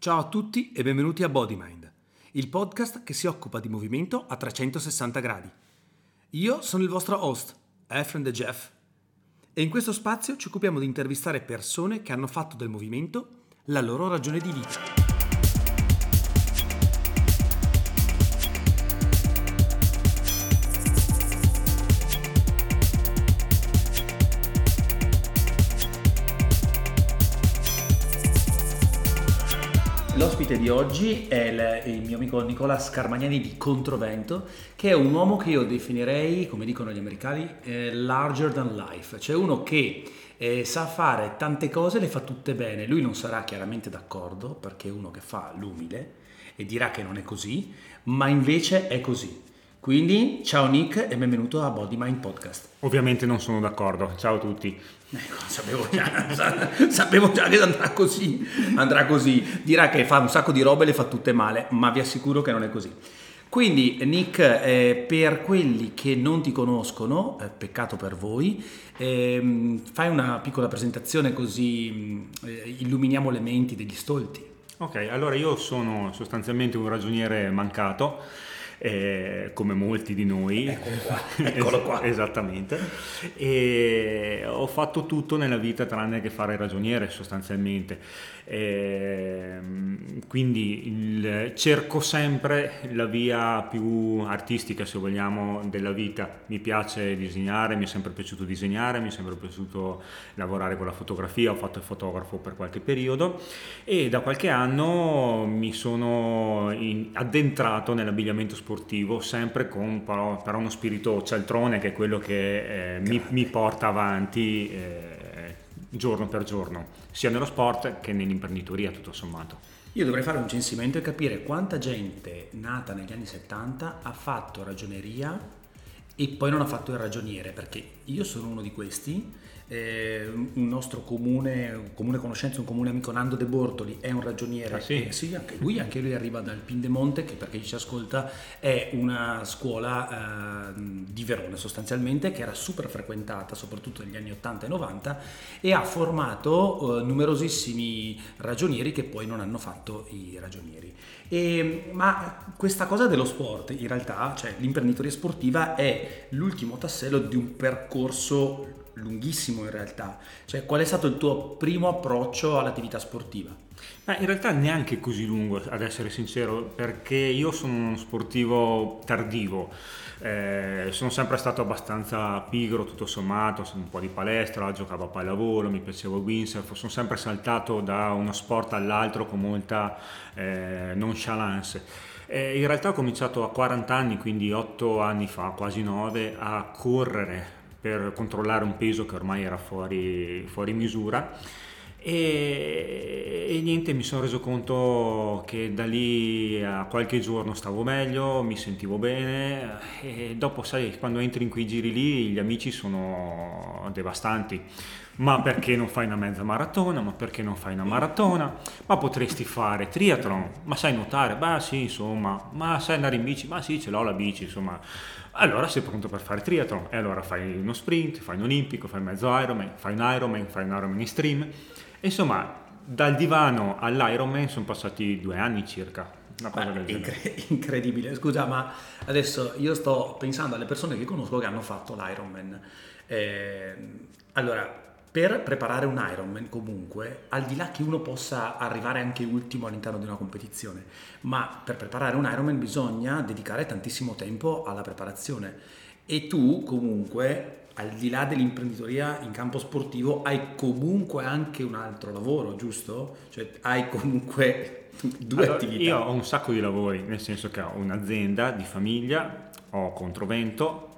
Ciao a tutti e benvenuti a BodyMind, il podcast che si occupa di movimento a 360 gradi. Io sono il vostro host, Efren De Jeff, e in questo spazio ci occupiamo di intervistare persone che hanno fatto del movimento la loro ragione di vita. L'ospite di oggi è il, il, mio amico Nicola Scarmagnani di Controvento, che è un uomo che io definirei, come dicono gli americani, eh, larger than life, cioè uno che eh, sa fare tante cose, le fa tutte bene. Lui non sarà chiaramente d'accordo perché è uno che fa l'umile e dirà che non è così, ma invece è così. Quindi ciao Nick e benvenuto a Body Mind Podcast. Ovviamente non sono d'accordo, ciao a tutti. Ecco, sapevo già, sapevo già che andrà così, andrà così, dirà che fa un sacco di robe e le fa tutte male, ma vi assicuro che non è così. Quindi Nick, eh, per quelli che non ti conoscono, eh, peccato per voi, eh, fai una piccola presentazione così eh, illuminiamo le menti degli stolti. Ok, allora io sono sostanzialmente un ragioniere mancato eh, come molti di noi. Eccolo qua. Eccolo qua. Esattamente. E ho fatto tutto nella vita tranne che fare ragioniere sostanzialmente. E, quindi il, cerco sempre la via più artistica, se vogliamo, della vita. Mi piace disegnare, mi è sempre piaciuto disegnare, mi è sempre piaciuto lavorare con la fotografia, ho fatto il fotografo per qualche periodo e da qualche anno mi sono in, addentrato nell'abbigliamento sportivo, sempre con però, però, uno spirito cialtrone che è quello che eh, mi, mi, porta avanti. Eh, giorno per giorno, sia nello sport che nell'imprenditoria tutto sommato. Io dovrei fare un censimento e capire quanta gente nata negli anni 70 ha fatto ragioneria e poi non ha fatto il ragioniere, perché io sono uno di questi eh, un nostro comune, un comune conoscenza, un comune amico Nando De Bortoli è un ragioniere. Ah, sì? Eh, sì, anche lui, anche lui arriva dal Pindemonte, che per chi ci ascolta è una scuola eh, di Verona sostanzialmente, che era super frequentata soprattutto negli anni 80 e 90 e ha formato eh, numerosissimi ragionieri che poi non hanno fatto i ragionieri. E, ma questa cosa dello sport, in realtà, cioè l'imprenditoria sportiva è l'ultimo tassello di un percorso lunghissimo in realtà. Cioè, qual è stato il tuo primo approccio all'attività sportiva? Ma in realtà neanche così lungo, ad essere sincero, perché io sono uno sportivo tardivo. Eh, sono sempre stato abbastanza pigro tutto sommato, un po' di palestra, giocavo a pallavolo, mi piaceva il windsurf, sono sempre saltato da uno sport all'altro con molta eh, nonchalance. Eh, in realtà ho cominciato a 40 anni, quindi 8 anni fa, quasi 9, a correre per controllare un peso che ormai era fuori, fuori misura e, e, niente, mi sono reso conto che da lì a qualche giorno stavo meglio, mi sentivo bene e dopo sai quando entri in quei giri lì gli amici sono devastanti. Ma perché non fai una mezza maratona? Ma perché non fai una maratona? Ma potresti fare triathlon? Ma sai nuotare? Beh sì, insomma. Ma sai andare in bici? Ma sì, ce l'ho la bici, insomma. Allora sei pronto per fare triathlon e allora fai uno sprint, fai un olimpico, fai mezzo Ironman, fai un Ironman, fai un Ironman in stream. E insomma, dal divano all'Ironman sono passati due anni circa. Incre- incredibile. Scusa, ma adesso io sto pensando alle persone che conosco che hanno fatto l'Ironman. Eh, allora, per preparare un Ironman comunque, al di là che uno possa arrivare anche ultimo all'interno di una competizione, ma per preparare un Ironman bisogna dedicare tantissimo tempo alla preparazione e tu comunque al di là dell'imprenditoria in campo sportivo hai comunque anche un altro lavoro, giusto? Cioè hai comunque due allora, attività. Io ho un sacco di lavori, nel senso che ho un'azienda di famiglia, ho controvento,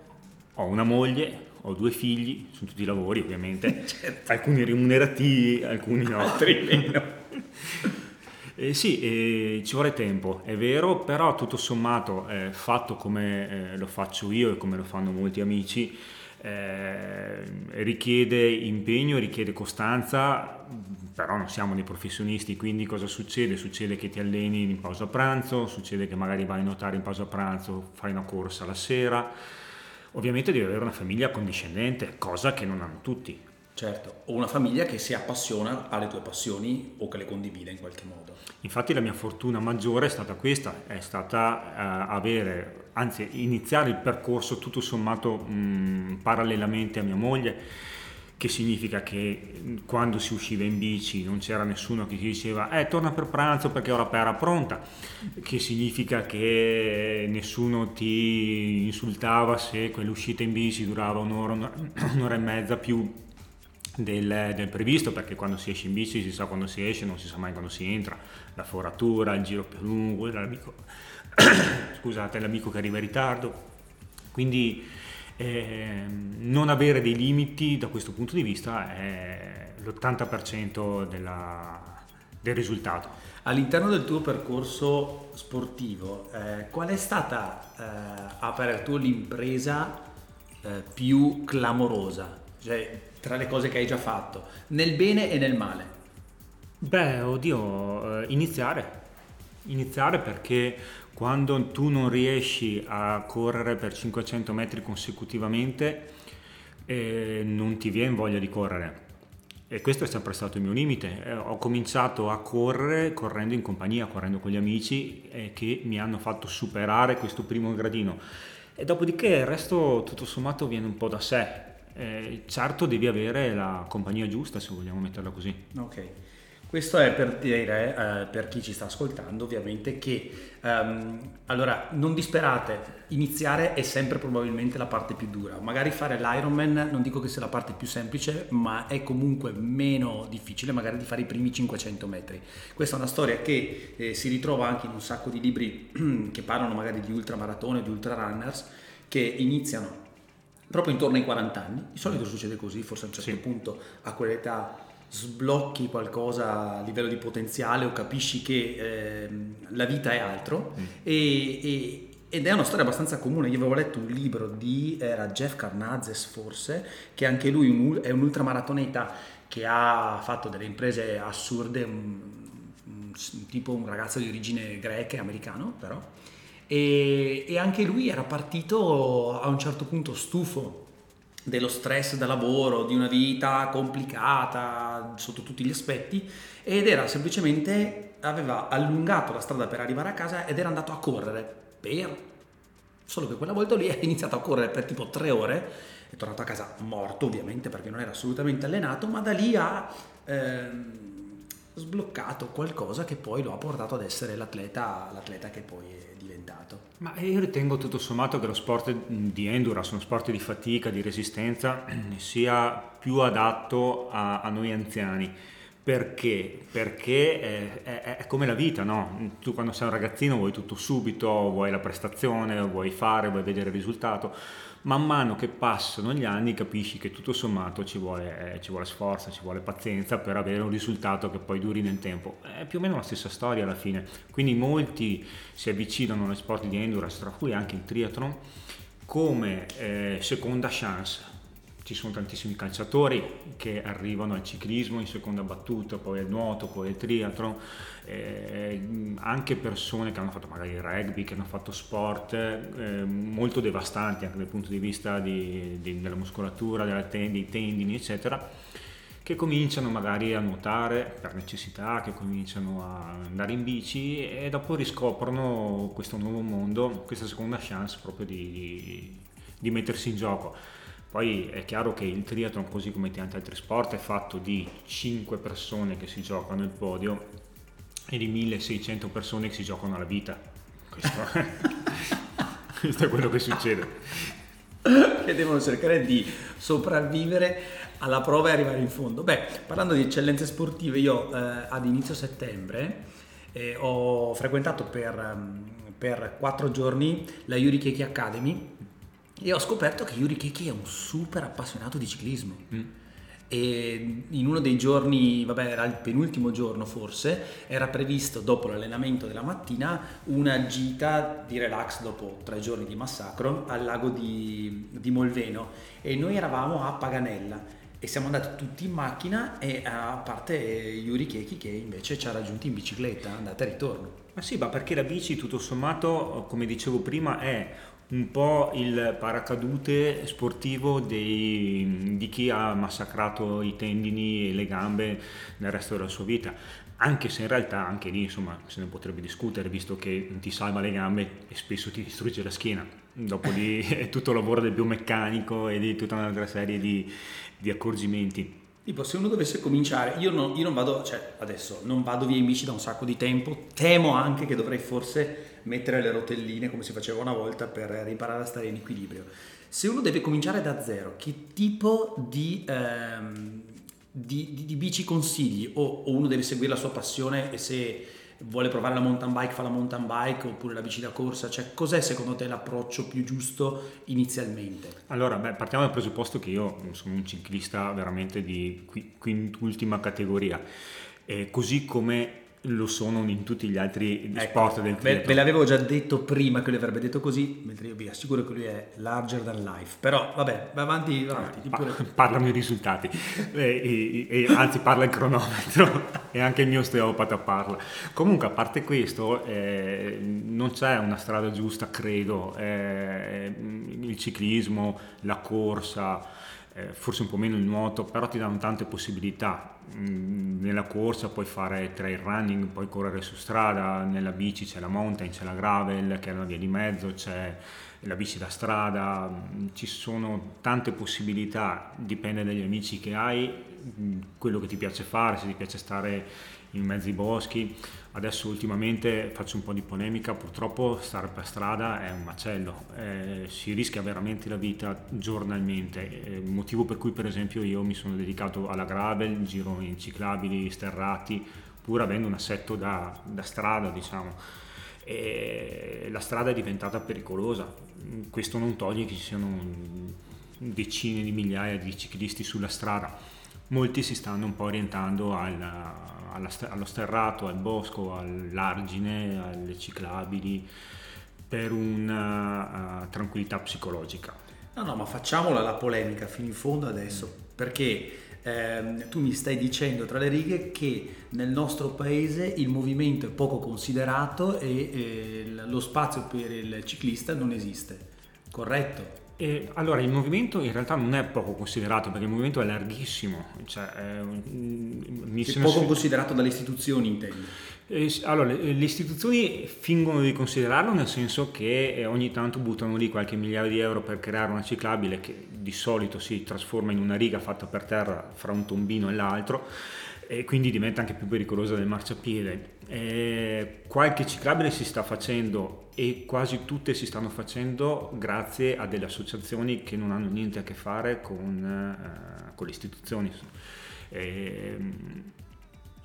ho una moglie, ho due figli, sono tutti lavori ovviamente, certo. alcuni remunerativi, alcuni no. Altri meno. Eh, sì, eh, ci vorrà tempo, è vero, però tutto sommato, eh, fatto come eh, lo faccio io e come lo fanno molti amici, eh, richiede impegno, richiede costanza, però non siamo dei professionisti, quindi cosa succede? Succede che ti alleni in pausa pranzo, succede che magari vai a nuotare in pausa pranzo, fai una corsa la sera, Ovviamente devi avere una famiglia condiscendente, cosa che non hanno tutti. Certo, o una famiglia che si appassiona alle tue passioni o che le condivide in qualche modo. Infatti la mia fortuna maggiore è stata questa, è stata eh, avere, anzi iniziare il percorso tutto sommato mh, parallelamente a mia moglie che significa che quando si usciva in bici non c'era nessuno che ti diceva eh torna per pranzo perché ora era pronta, che significa che nessuno ti insultava se quell'uscita in bici durava un'ora, un'ora e mezza più del, del, previsto perché quando si esce in bici si sa quando si esce, non si sa mai quando si entra, la foratura, il giro più lungo, l'amico, scusate, l'amico che arriva in ritardo. Quindi eh, non avere dei limiti da questo punto di vista è l'80% della, del risultato. All'interno del tuo percorso sportivo, eh, qual è stata eh, a parer tuo l'impresa eh, più clamorosa? Cioè, tra le cose che hai già fatto, nel bene e nel male? Beh, oddio, eh, iniziare. Iniziare perché quando tu non riesci a correre per 500 metri consecutivamente eh, non ti viene voglia di correre e questo è sempre stato il mio limite. Eh, ho cominciato a correre correndo in compagnia, correndo con gli amici eh, che mi hanno fatto superare questo primo gradino e dopodiché il resto tutto sommato viene un po' da sé. Eh, certo devi avere la compagnia giusta se vogliamo metterla così. Ok. Questo è per dire, eh, per chi ci sta ascoltando ovviamente, che um, allora non disperate, iniziare è sempre probabilmente la parte più dura. Magari fare l'Ironman non dico che sia la parte più semplice, ma è comunque meno difficile magari di fare i primi 500 metri. Questa è una storia che eh, si ritrova anche in un sacco di libri che parlano magari di ultramaratone, di ultrarunners, che iniziano proprio intorno ai 40 anni. Di solito succede così, forse a un certo sì. punto a quell'età sblocchi qualcosa a livello di potenziale o capisci che eh, la vita è altro mm. e, e, ed è una storia abbastanza comune. Io avevo letto un libro di era Jeff Carnazes forse, che anche lui un, è un ultramaratoneta che ha fatto delle imprese assurde, un, un, tipo un ragazzo di origine greca e americano però. E, e anche lui era partito a un certo punto stufo dello stress da lavoro, di una vita complicata sotto tutti gli aspetti ed era semplicemente, aveva allungato la strada per arrivare a casa ed era andato a correre per... Solo che quella volta lì è iniziato a correre per tipo tre ore, è tornato a casa morto ovviamente perché non era assolutamente allenato, ma da lì ha... Ehm, sbloccato qualcosa che poi lo ha portato ad essere l'atleta, l'atleta che poi è diventato. Ma io ritengo tutto sommato che lo sport di endurance, uno sport di fatica, di resistenza, sia più adatto a, a noi anziani. Perché? Perché è, è, è, come la vita, no? Tu quando sei un ragazzino vuoi tutto subito, vuoi la prestazione, vuoi fare, vuoi vedere il risultato man mano che passano gli anni capisci che tutto sommato ci vuole, eh, ci vuole, sforzo, ci vuole pazienza per avere un risultato che poi duri nel tempo. È più o meno la stessa storia alla fine. Quindi molti si avvicinano agli sport di endurance, tra cui anche il triathlon, come eh, seconda chance ci sono tantissimi calciatori che arrivano al ciclismo in seconda battuta, poi al nuoto, poi al triathlon, eh, anche persone che hanno fatto magari rugby, che hanno fatto sport eh, molto devastanti anche dal punto di vista di, di, della muscolatura, della ten, dei tendini, eccetera, che cominciano magari a nuotare per necessità, che cominciano a andare in bici e dopo riscoprono questo nuovo mondo, questa seconda chance proprio di, di mettersi in gioco poi è chiaro che il triathlon, così come tanti altri sport, è fatto di 5 persone che si giocano il podio e di 1600 persone che si giocano la vita. Questo, questo è quello che succede. che devono cercare di sopravvivere alla prova e arrivare in fondo. Beh, parlando di eccellenze sportive, io eh, ad inizio settembre eh, ho frequentato per, per 4 giorni la Yuri Keki Academy e ho scoperto che Yuri Keki è un super appassionato di ciclismo. Mm. E in uno dei giorni, vabbè, era il penultimo giorno forse, era previsto dopo l'allenamento della mattina una gita di relax dopo tre giorni di massacro al lago di, di Molveno e noi eravamo a Paganella e siamo andati tutti in macchina e a parte Yuri Keki che invece ci ha raggiunti in bicicletta, andata e ritorno. Ma sì, ma perché la bici tutto sommato, come dicevo prima, è un po' il paracadute sportivo dei, di chi ha massacrato i tendini e le gambe nel resto della sua vita. Anche se in realtà anche lì insomma se ne potrebbe discutere visto che ti salva le gambe e spesso ti distrugge la schiena. Dopo lì è tutto il lavoro del biomeccanico e di tutta un'altra serie di, di accorgimenti Tipo, se uno dovesse cominciare, io non, io non, vado, cioè adesso non vado via in bici da un sacco di tempo, temo anche che dovrei forse mettere le rotelline come si faceva una volta per imparare a stare in equilibrio. Se uno deve cominciare da zero, che tipo di, ehm, di, di, di bici consigli? O, o, uno deve seguire la sua passione e se vuole provare la mountain bike fa la mountain bike oppure la bici da corsa? Cioè, cos'è secondo te l'approccio più giusto inizialmente? Allora, beh, partiamo dal presupposto che io sono un ciclista veramente di quintultima categoria. Eh, così come lo sono in tutti gli altri ecco, sport del triathlon. Ve, l'avevo già detto prima che lui avrebbe detto così, mentre io vi assicuro che lui è larger than life. Però vabbè, va avanti, va avanti. Pa- parlano i risultati, e, e, e, anzi parla il cronometro e anche il mio osteopata parla. Comunque a parte questo eh, non c'è una strada giusta, credo, eh, il ciclismo, la corsa eh, forse un po' meno il nuoto, però ti danno tante possibilità. Mm, nella corsa puoi fare trail running, puoi correre su strada, nella bici c'è la mountain, c'è la gravel, che è una via di mezzo, c'è la bici da strada, mm, ci sono tante possibilità, dipende dagli amici che hai, mm, quello che ti piace fare, se ti piace stare in mezzo ai boschi. Adesso ultimamente faccio un po' di polemica, purtroppo stare per strada è un macello, eh, si rischia veramente la vita giornalmente, eh, motivo per cui per esempio io mi sono dedicato alla gravel, giro in ciclabili, sterrati, pur avendo un assetto da, da strada diciamo. E la strada è diventata pericolosa, questo non toglie che ci siano decine di migliaia di ciclisti sulla strada, molti si stanno un po' orientando alla, allo sterrato, al bosco, all'argine, alle ciclabili, per una uh, tranquillità psicologica. No, no, ma facciamola la polemica fino in fondo adesso, mm. perché eh, tu mi stai dicendo tra le righe che nel nostro paese il movimento è poco considerato e eh, lo spazio per il ciclista non esiste, corretto? E allora il movimento in realtà non è poco considerato perché il movimento è larghissimo. Cioè, è, mi è poco considerato dalle istituzioni intendi? allora, le, le, istituzioni fingono di considerarlo nel senso che eh, ogni tanto buttano lì qualche migliaio di euro per creare una ciclabile che di solito si trasforma in una riga fatta per terra fra un tombino e l'altro e quindi diventa anche più pericolosa del marciapiede. Eh, qualche ciclabile si sta facendo e quasi tutte si stanno facendo grazie a delle associazioni che non hanno niente a che fare con, eh, con le istituzioni. Eh,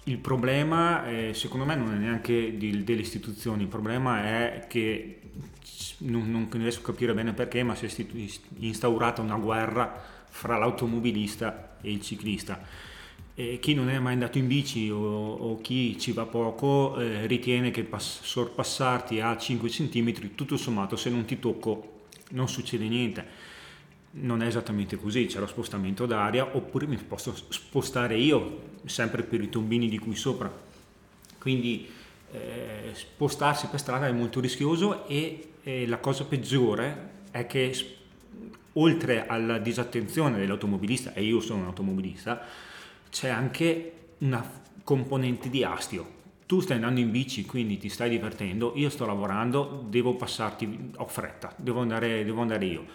il problema eh, secondo me non è neanche di, delle istituzioni, il problema è che non, non, riesco a capire bene perché, ma si è instaurata una guerra fra l'automobilista e il ciclista e chi non è mai andato in bici o, o chi ci va poco eh, ritiene che pass- sorpassarti a 5 cm tutto sommato se non ti tocco non succede niente. Non è esattamente così, c'è lo spostamento d'aria oppure mi posso spostare io sempre per i tombini di qui sopra. Quindi eh, spostarsi per strada è molto rischioso e eh, la cosa peggiore è che oltre alla disattenzione dell'automobilista e io sono un automobilista c'è anche una componente di astio. Tu stai andando in bici, quindi ti stai divertendo, io sto lavorando, devo passarti, ho fretta, devo andare, devo andare io.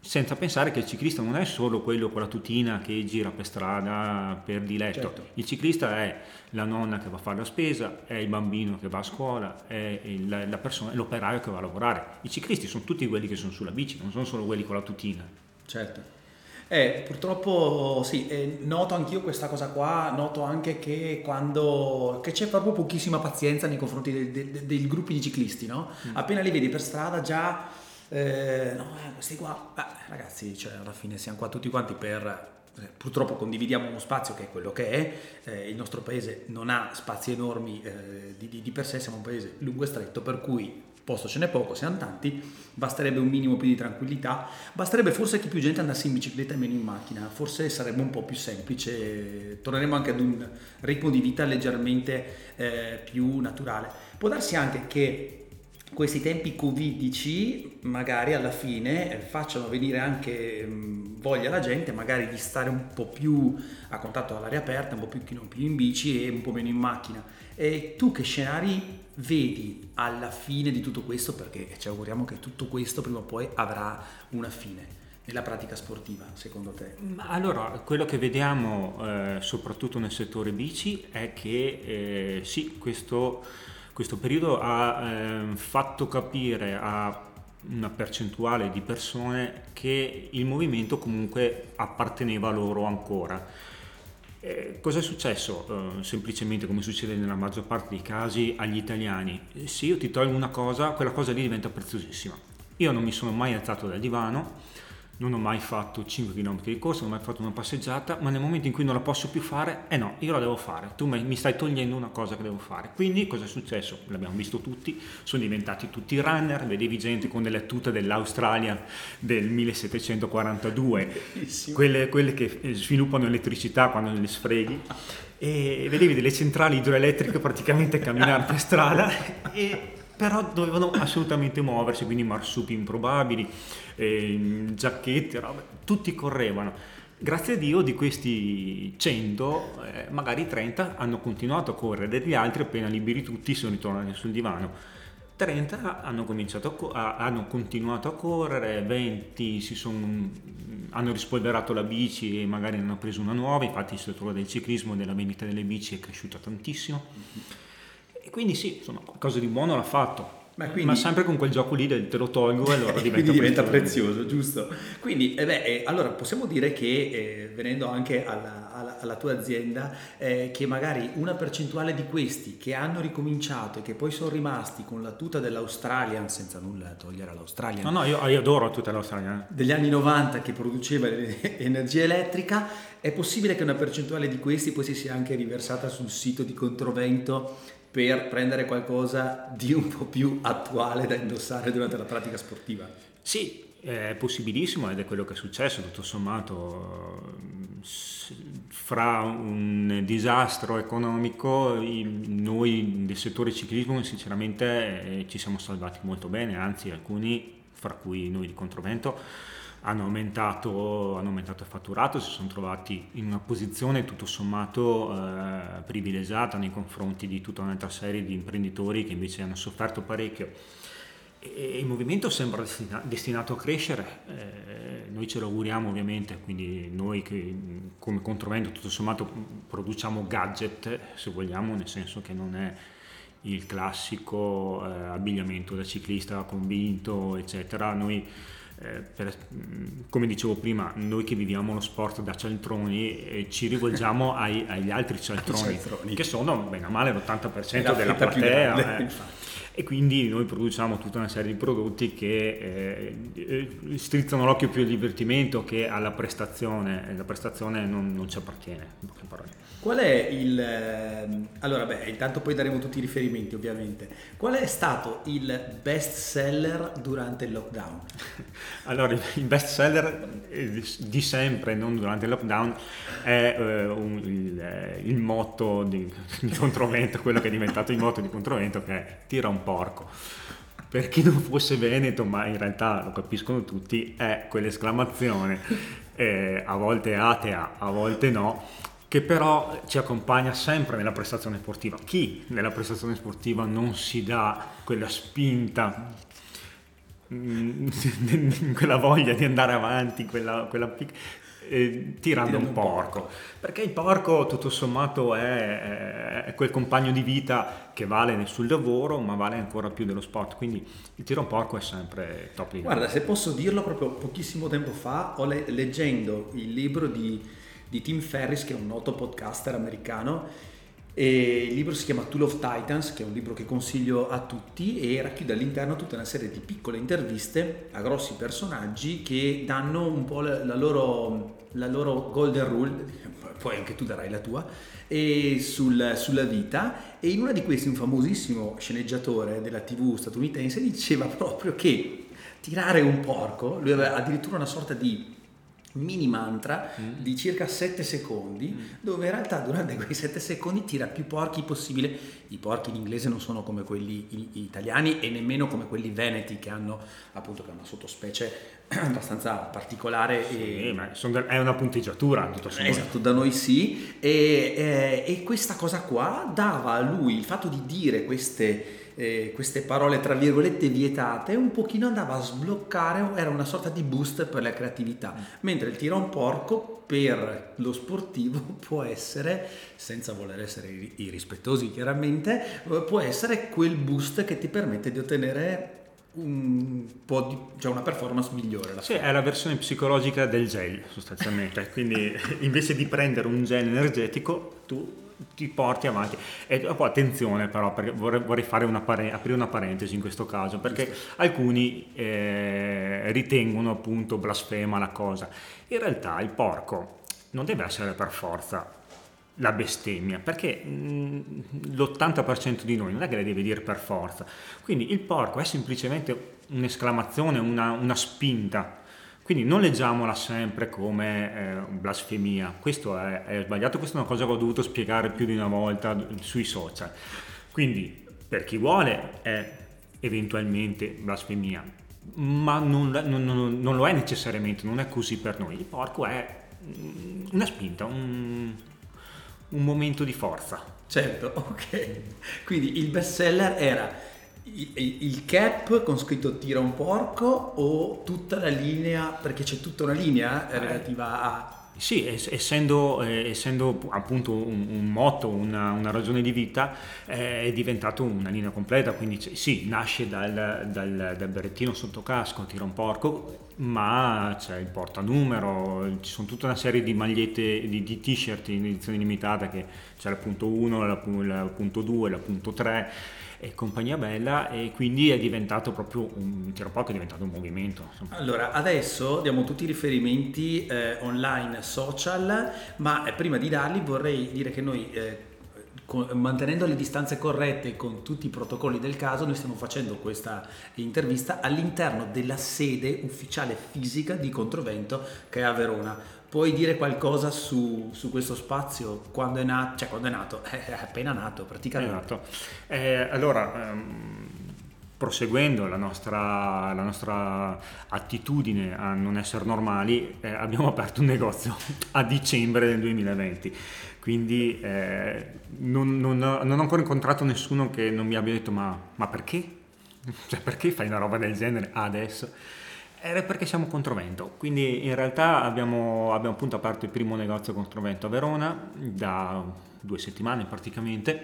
Senza pensare che il ciclista non è solo quello con la tutina che gira per strada per diletto. Certo. Il ciclista è la nonna che va a fare la spesa, è il bambino che va a scuola, è la, la persona, l'operaio che va a lavorare. I ciclisti sono tutti quelli che sono sulla bici, non sono solo quelli con la tutina. Certo. Eh, purtroppo sì, eh, noto anch'io questa cosa qua, noto anche che quando che c'è proprio pochissima pazienza nei confronti dei, dei, dei gruppi di ciclisti, no? Mm. Appena li vedi per strada già, eh, no, eh, questi qua, beh, ragazzi, cioè, alla fine siamo qua tutti quanti per eh, purtroppo condividiamo uno spazio che è quello che è, eh, il nostro paese non ha spazi enormi di, di, di, per sé, siamo un paese lungo e stretto, per cui posto ce n'è poco, siamo tanti, basterebbe un minimo più di tranquillità, basterebbe forse che più gente andasse in bicicletta e meno in macchina, forse sarebbe un po' più semplice, torneremo anche ad un ritmo di vita leggermente eh, più naturale. Può darsi anche che questi tempi covidici magari alla fine facciano venire anche voglia alla gente magari di stare un po' più a contatto all'aria aperta, un po' più in bici e un po' meno in macchina. E tu che scenari vedi alla fine di tutto questo? Perché ci auguriamo che tutto questo prima o poi avrà una fine nella pratica sportiva, secondo te? Allora, quello che vediamo eh, soprattutto nel settore bici è che eh, sì, questo, questo, periodo ha eh, fatto capire a una percentuale di persone che il movimento comunque apparteneva loro ancora. Eh, cosa è successo? Eh, semplicemente come succede nella maggior parte dei casi agli italiani, se io ti tolgo una cosa, quella cosa lì diventa preziosissima. Io non mi sono mai alzato dal divano, non ho mai fatto 5 km di corsa, non ho mai fatto una passeggiata, ma nel momento in cui non la posso più fare, eh no, io la devo fare, tu mi stai togliendo una cosa che devo fare. Quindi cosa è successo? L'abbiamo visto tutti, sono diventati tutti runner, vedevi gente con delle tute dell'Australia del 1742, quelle, quelle, che sviluppano elettricità quando le sfreghi, e vedevi delle centrali idroelettriche praticamente camminare per strada, e, però dovevano assolutamente muoversi, quindi marsupi improbabili eh, giacchetti, robe, tutti correvano. Grazie a Dio di questi 100, eh, magari 30 hanno continuato a correre, gli altri appena liberi tutti sono ritornati sul divano. 30 hanno, a, hanno continuato a correre, 20 sono, hanno rispolverato la bici e magari ne hanno preso una nuova, infatti il settore del ciclismo e della vendita delle bici è cresciuto tantissimo. Quindi sì, insomma, qualcosa di buono l'ha fatto. Ma, quindi, Ma, sempre con quel gioco lì del te lo tolgo e allora diventa, diventa prezioso. giusto? Quindi, eh beh, eh, allora possiamo dire che, eh, venendo anche alla, alla, alla tua azienda, eh, che magari una percentuale di questi che hanno ricominciato e che poi sono rimasti con la tuta dell'Australian, senza nulla togliere all'Australian. No, no, io, io adoro tutta l'Australian. Eh. Degli anni 90 che produceva energia elettrica, è possibile che una percentuale di questi poi si sia anche riversata sul sito di Controvento per prendere qualcosa di un po' più attuale da indossare durante la pratica sportiva. Sì, è possibilissimo ed è quello che è successo, tutto sommato, fra un disastro economico noi del settore ciclismo sinceramente eh, ci siamo salvati molto bene, anzi alcuni, fra cui noi di Controvento, hanno aumentato, hanno aumentato, il fatturato, si sono trovati in una posizione tutto sommato eh, privilegiata nei confronti di tutta un'altra serie di imprenditori che invece hanno sofferto parecchio. E il movimento sembra destina, destinato a crescere, eh, noi ce lo auguriamo ovviamente, quindi noi che come controvento tutto sommato produciamo gadget, se vogliamo, nel senso che non è il classico eh, abbigliamento da ciclista convinto, eccetera. Noi eh, per, come dicevo prima, noi che viviamo lo sport da cialtroni eh, ci rivolgiamo ai, agli altri cialtroni, cialtroni, che sono bene o male l'80% della platea. Eh. E quindi noi produciamo tutta una serie di prodotti che eh, eh, strizzano l'occhio più al divertimento che alla prestazione, e la prestazione non, non ci appartiene, in poche parole. Qual è il... Ehm, allora, beh, intanto poi daremo tutti i riferimenti ovviamente. Qual è stato il best seller durante il lockdown? Allora, il best seller eh, di sempre, non durante il lockdown, è uh, un, il, eh, il, motto di, di Controvento, quello che è diventato il motto di Controvento, che è tira un porco per chi non fosse veneto, ma in realtà lo capiscono tutti, è quell'esclamazione, eh, a volte atea, a volte no, che però ci accompagna sempre nella prestazione sportiva. Chi nella prestazione sportiva non si dà quella spinta, mm, quella voglia di andare avanti, quella, quella eh, tirando un porco. porco. Perché il porco tutto sommato è, è, quel compagno di vita che vale sul lavoro, ma vale ancora più dello sport. Quindi il tiro un porco è sempre top. Guarda, se posso dirlo, proprio pochissimo tempo fa, ho le- leggendo il libro di di Tim Ferris, che è un noto podcaster americano. E il libro si chiama Tool of Titans, che è un libro che consiglio a tutti e racchiude all'interno tutta una serie di piccole interviste a grossi personaggi che danno un po' la loro, la loro golden rule, poi anche tu darai la tua, sul, sulla vita. E in una di queste un famosissimo sceneggiatore della TV statunitense diceva proprio che tirare un porco, lui aveva addirittura una sorta di mini mantra mm. di circa 7 secondi mm. dove in realtà durante quei 7 secondi tira più porchi possibile i porchi in inglese non sono come quelli italiani e nemmeno come quelli veneti che hanno appunto che è una sottospecie abbastanza particolare sì, e... ma è una punteggiatura tutto esatto da noi sì e, e, e questa cosa qua dava a lui il fatto di dire queste eh, queste parole tra virgolette vietate un pochino andava a sbloccare, era una sorta di boost per la creatività, mentre il tiro a un porco per lo sportivo può essere, senza voler essere irrispettosi chiaramente, può essere quel boost che ti permette di ottenere un po' di, cioè una performance migliore. Sì, è la versione psicologica del gel sostanzialmente, quindi invece di prendere un gel energetico tu ti porti avanti. E poi attenzione però, perché vorrei, vorrei una pare, aprire una parentesi in questo caso, perché alcuni eh, ritengono appunto blasfema la cosa. In realtà il porco non deve essere per forza la bestemmia, perché mh, l'80% di noi non è che le deve dire per forza. Quindi il porco è semplicemente un'esclamazione, una, una spinta quindi non leggiamola sempre come eh, blasfemia, questo è, è, sbagliato, questa è una cosa che ho dovuto spiegare più di una volta sui social. Quindi per chi vuole è eventualmente blasfemia, ma non, non, non, non lo è necessariamente, non è così per noi. Il porco è mm, una spinta, un, un momento di forza. Certo, ok. Quindi il best seller era il cap con scritto tira un porco o tutta la linea, perché c'è tutta una linea eh, relativa a... Sì, essendo, eh, essendo appunto un, un motto, una, una, ragione di vita, eh, è diventato una linea completa, quindi sì, nasce dal, dal, dal berrettino sotto casco, tira un porco, ma c'è il portanumero, ci sono tutta una serie di magliette, di, di t-shirt in edizione limitata, che c'è la punto 1, la, la punto 2, la punto 3 e compagnia bella e quindi è diventato proprio un tiro porco è diventato un movimento allora adesso diamo tutti i riferimenti eh, online social ma eh, prima di darli vorrei dire che noi eh, mantenendo le distanze corrette con tutti i protocolli del caso, noi stiamo facendo questa intervista all'interno della sede ufficiale fisica di Controvento che è a Verona. Puoi dire qualcosa su, su questo spazio? Quando è nato? Cioè, quando è nato? È appena nato praticamente. Nato. Eh, allora, ehm, proseguendo la nostra, la nostra, attitudine a non essere normali, eh, abbiamo aperto un negozio a dicembre del 2020. Quindi eh, non, non, non, ho ancora incontrato nessuno che non mi abbia detto ma, ma perché? Cioè perché fai una roba del genere adesso? Era perché siamo controvento, quindi in realtà abbiamo, abbiamo appunto aperto il primo negozio controvento a Verona da due settimane praticamente.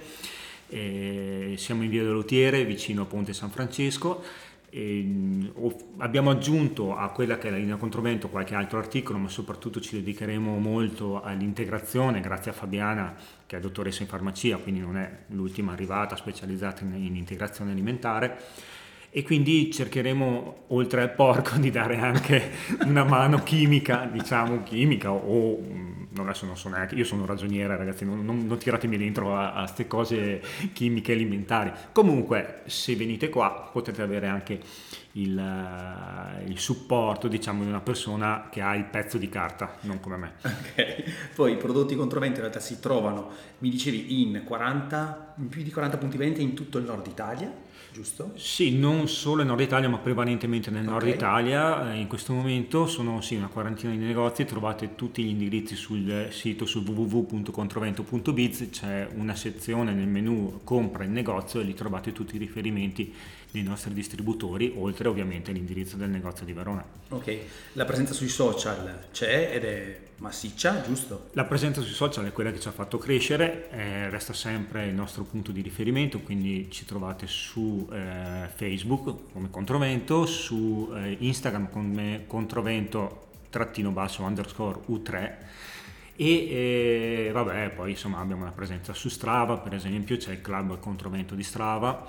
E siamo in via dell'Otiere vicino a Ponte San Francesco. E abbiamo aggiunto a quella che è la linea controvento qualche altro articolo, ma soprattutto ci dedicheremo molto all'integrazione, grazie a Fabiana che è dottoressa in farmacia, quindi non è l'ultima arrivata specializzata in, in integrazione alimentare e quindi cercheremo oltre al porco di dare anche una mano chimica, diciamo chimica o mm, non adesso non so neanche, io sono ragioniere ragazzi, non, non, non tiratemi dentro a queste cose chimiche alimentari. Comunque se venite qua potete avere anche il, uh, il, supporto diciamo di una persona che ha il pezzo di carta, non come me. Ok, poi i prodotti controvento in realtà si trovano, mi dicevi, in 40, in più di 40 punti vendita in tutto il nord Italia giusto? Sì, non solo in Nord Italia, ma prevalentemente nel okay. Nord Italia. Eh, in questo momento sono sì, una quarantina di negozi, trovate tutti gli indirizzi sul sito su www.controvento.biz, c'è una sezione nel menu compra il negozio e lì trovate tutti i riferimenti dei nostri distributori, oltre ovviamente all'indirizzo del negozio di Verona. Ok, la presenza sui social c'è ed è massiccia, giusto? La presenza sui social è quella che ci ha fatto crescere, eh, resta sempre il nostro punto di riferimento, quindi ci trovate su eh, Facebook come Controvento, su eh, Instagram come Controvento trattino basso underscore U3 e eh, vabbè poi insomma abbiamo una presenza su Strava per esempio c'è il club Controvento di Strava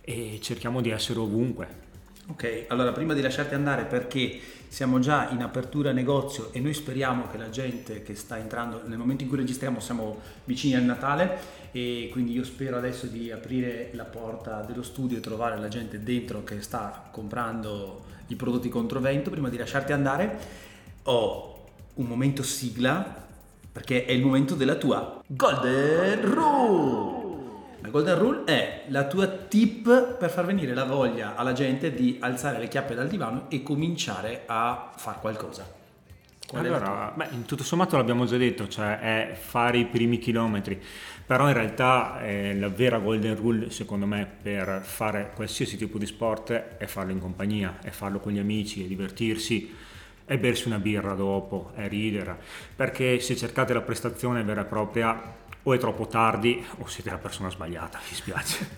e cerchiamo di essere ovunque. Ok, allora prima di lasciarti andare perché siamo già in apertura negozio e noi speriamo che la gente che sta entrando, nel momento in cui registriamo siamo vicini al Natale e quindi io spero adesso di aprire la porta dello studio e trovare la gente dentro che sta comprando i prodotti contro vento. Prima di lasciarti andare ho un momento sigla, perché è il momento della tua Golden Rule. La Golden Rule è la tua tip per far venire la voglia alla gente di alzare le chiappe dal divano e cominciare a fare qualcosa. Qual allora, beh, in tutto sommato l'abbiamo già detto, cioè è fare i primi chilometri, però in realtà eh, la vera golden rule secondo me per fare qualsiasi tipo di sport è farlo in compagnia, è farlo con gli amici, è divertirsi, è bersi una birra dopo, è ridere, perché se cercate la prestazione vera e propria o è troppo tardi o siete la persona sbagliata, mi spiace.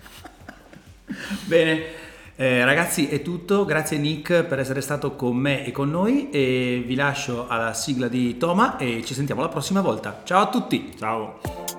Bene. Eh, ragazzi è tutto, grazie Nick per essere stato con me e con noi e vi lascio alla sigla di Toma e ci sentiamo la prossima volta. Ciao a tutti! Ciao!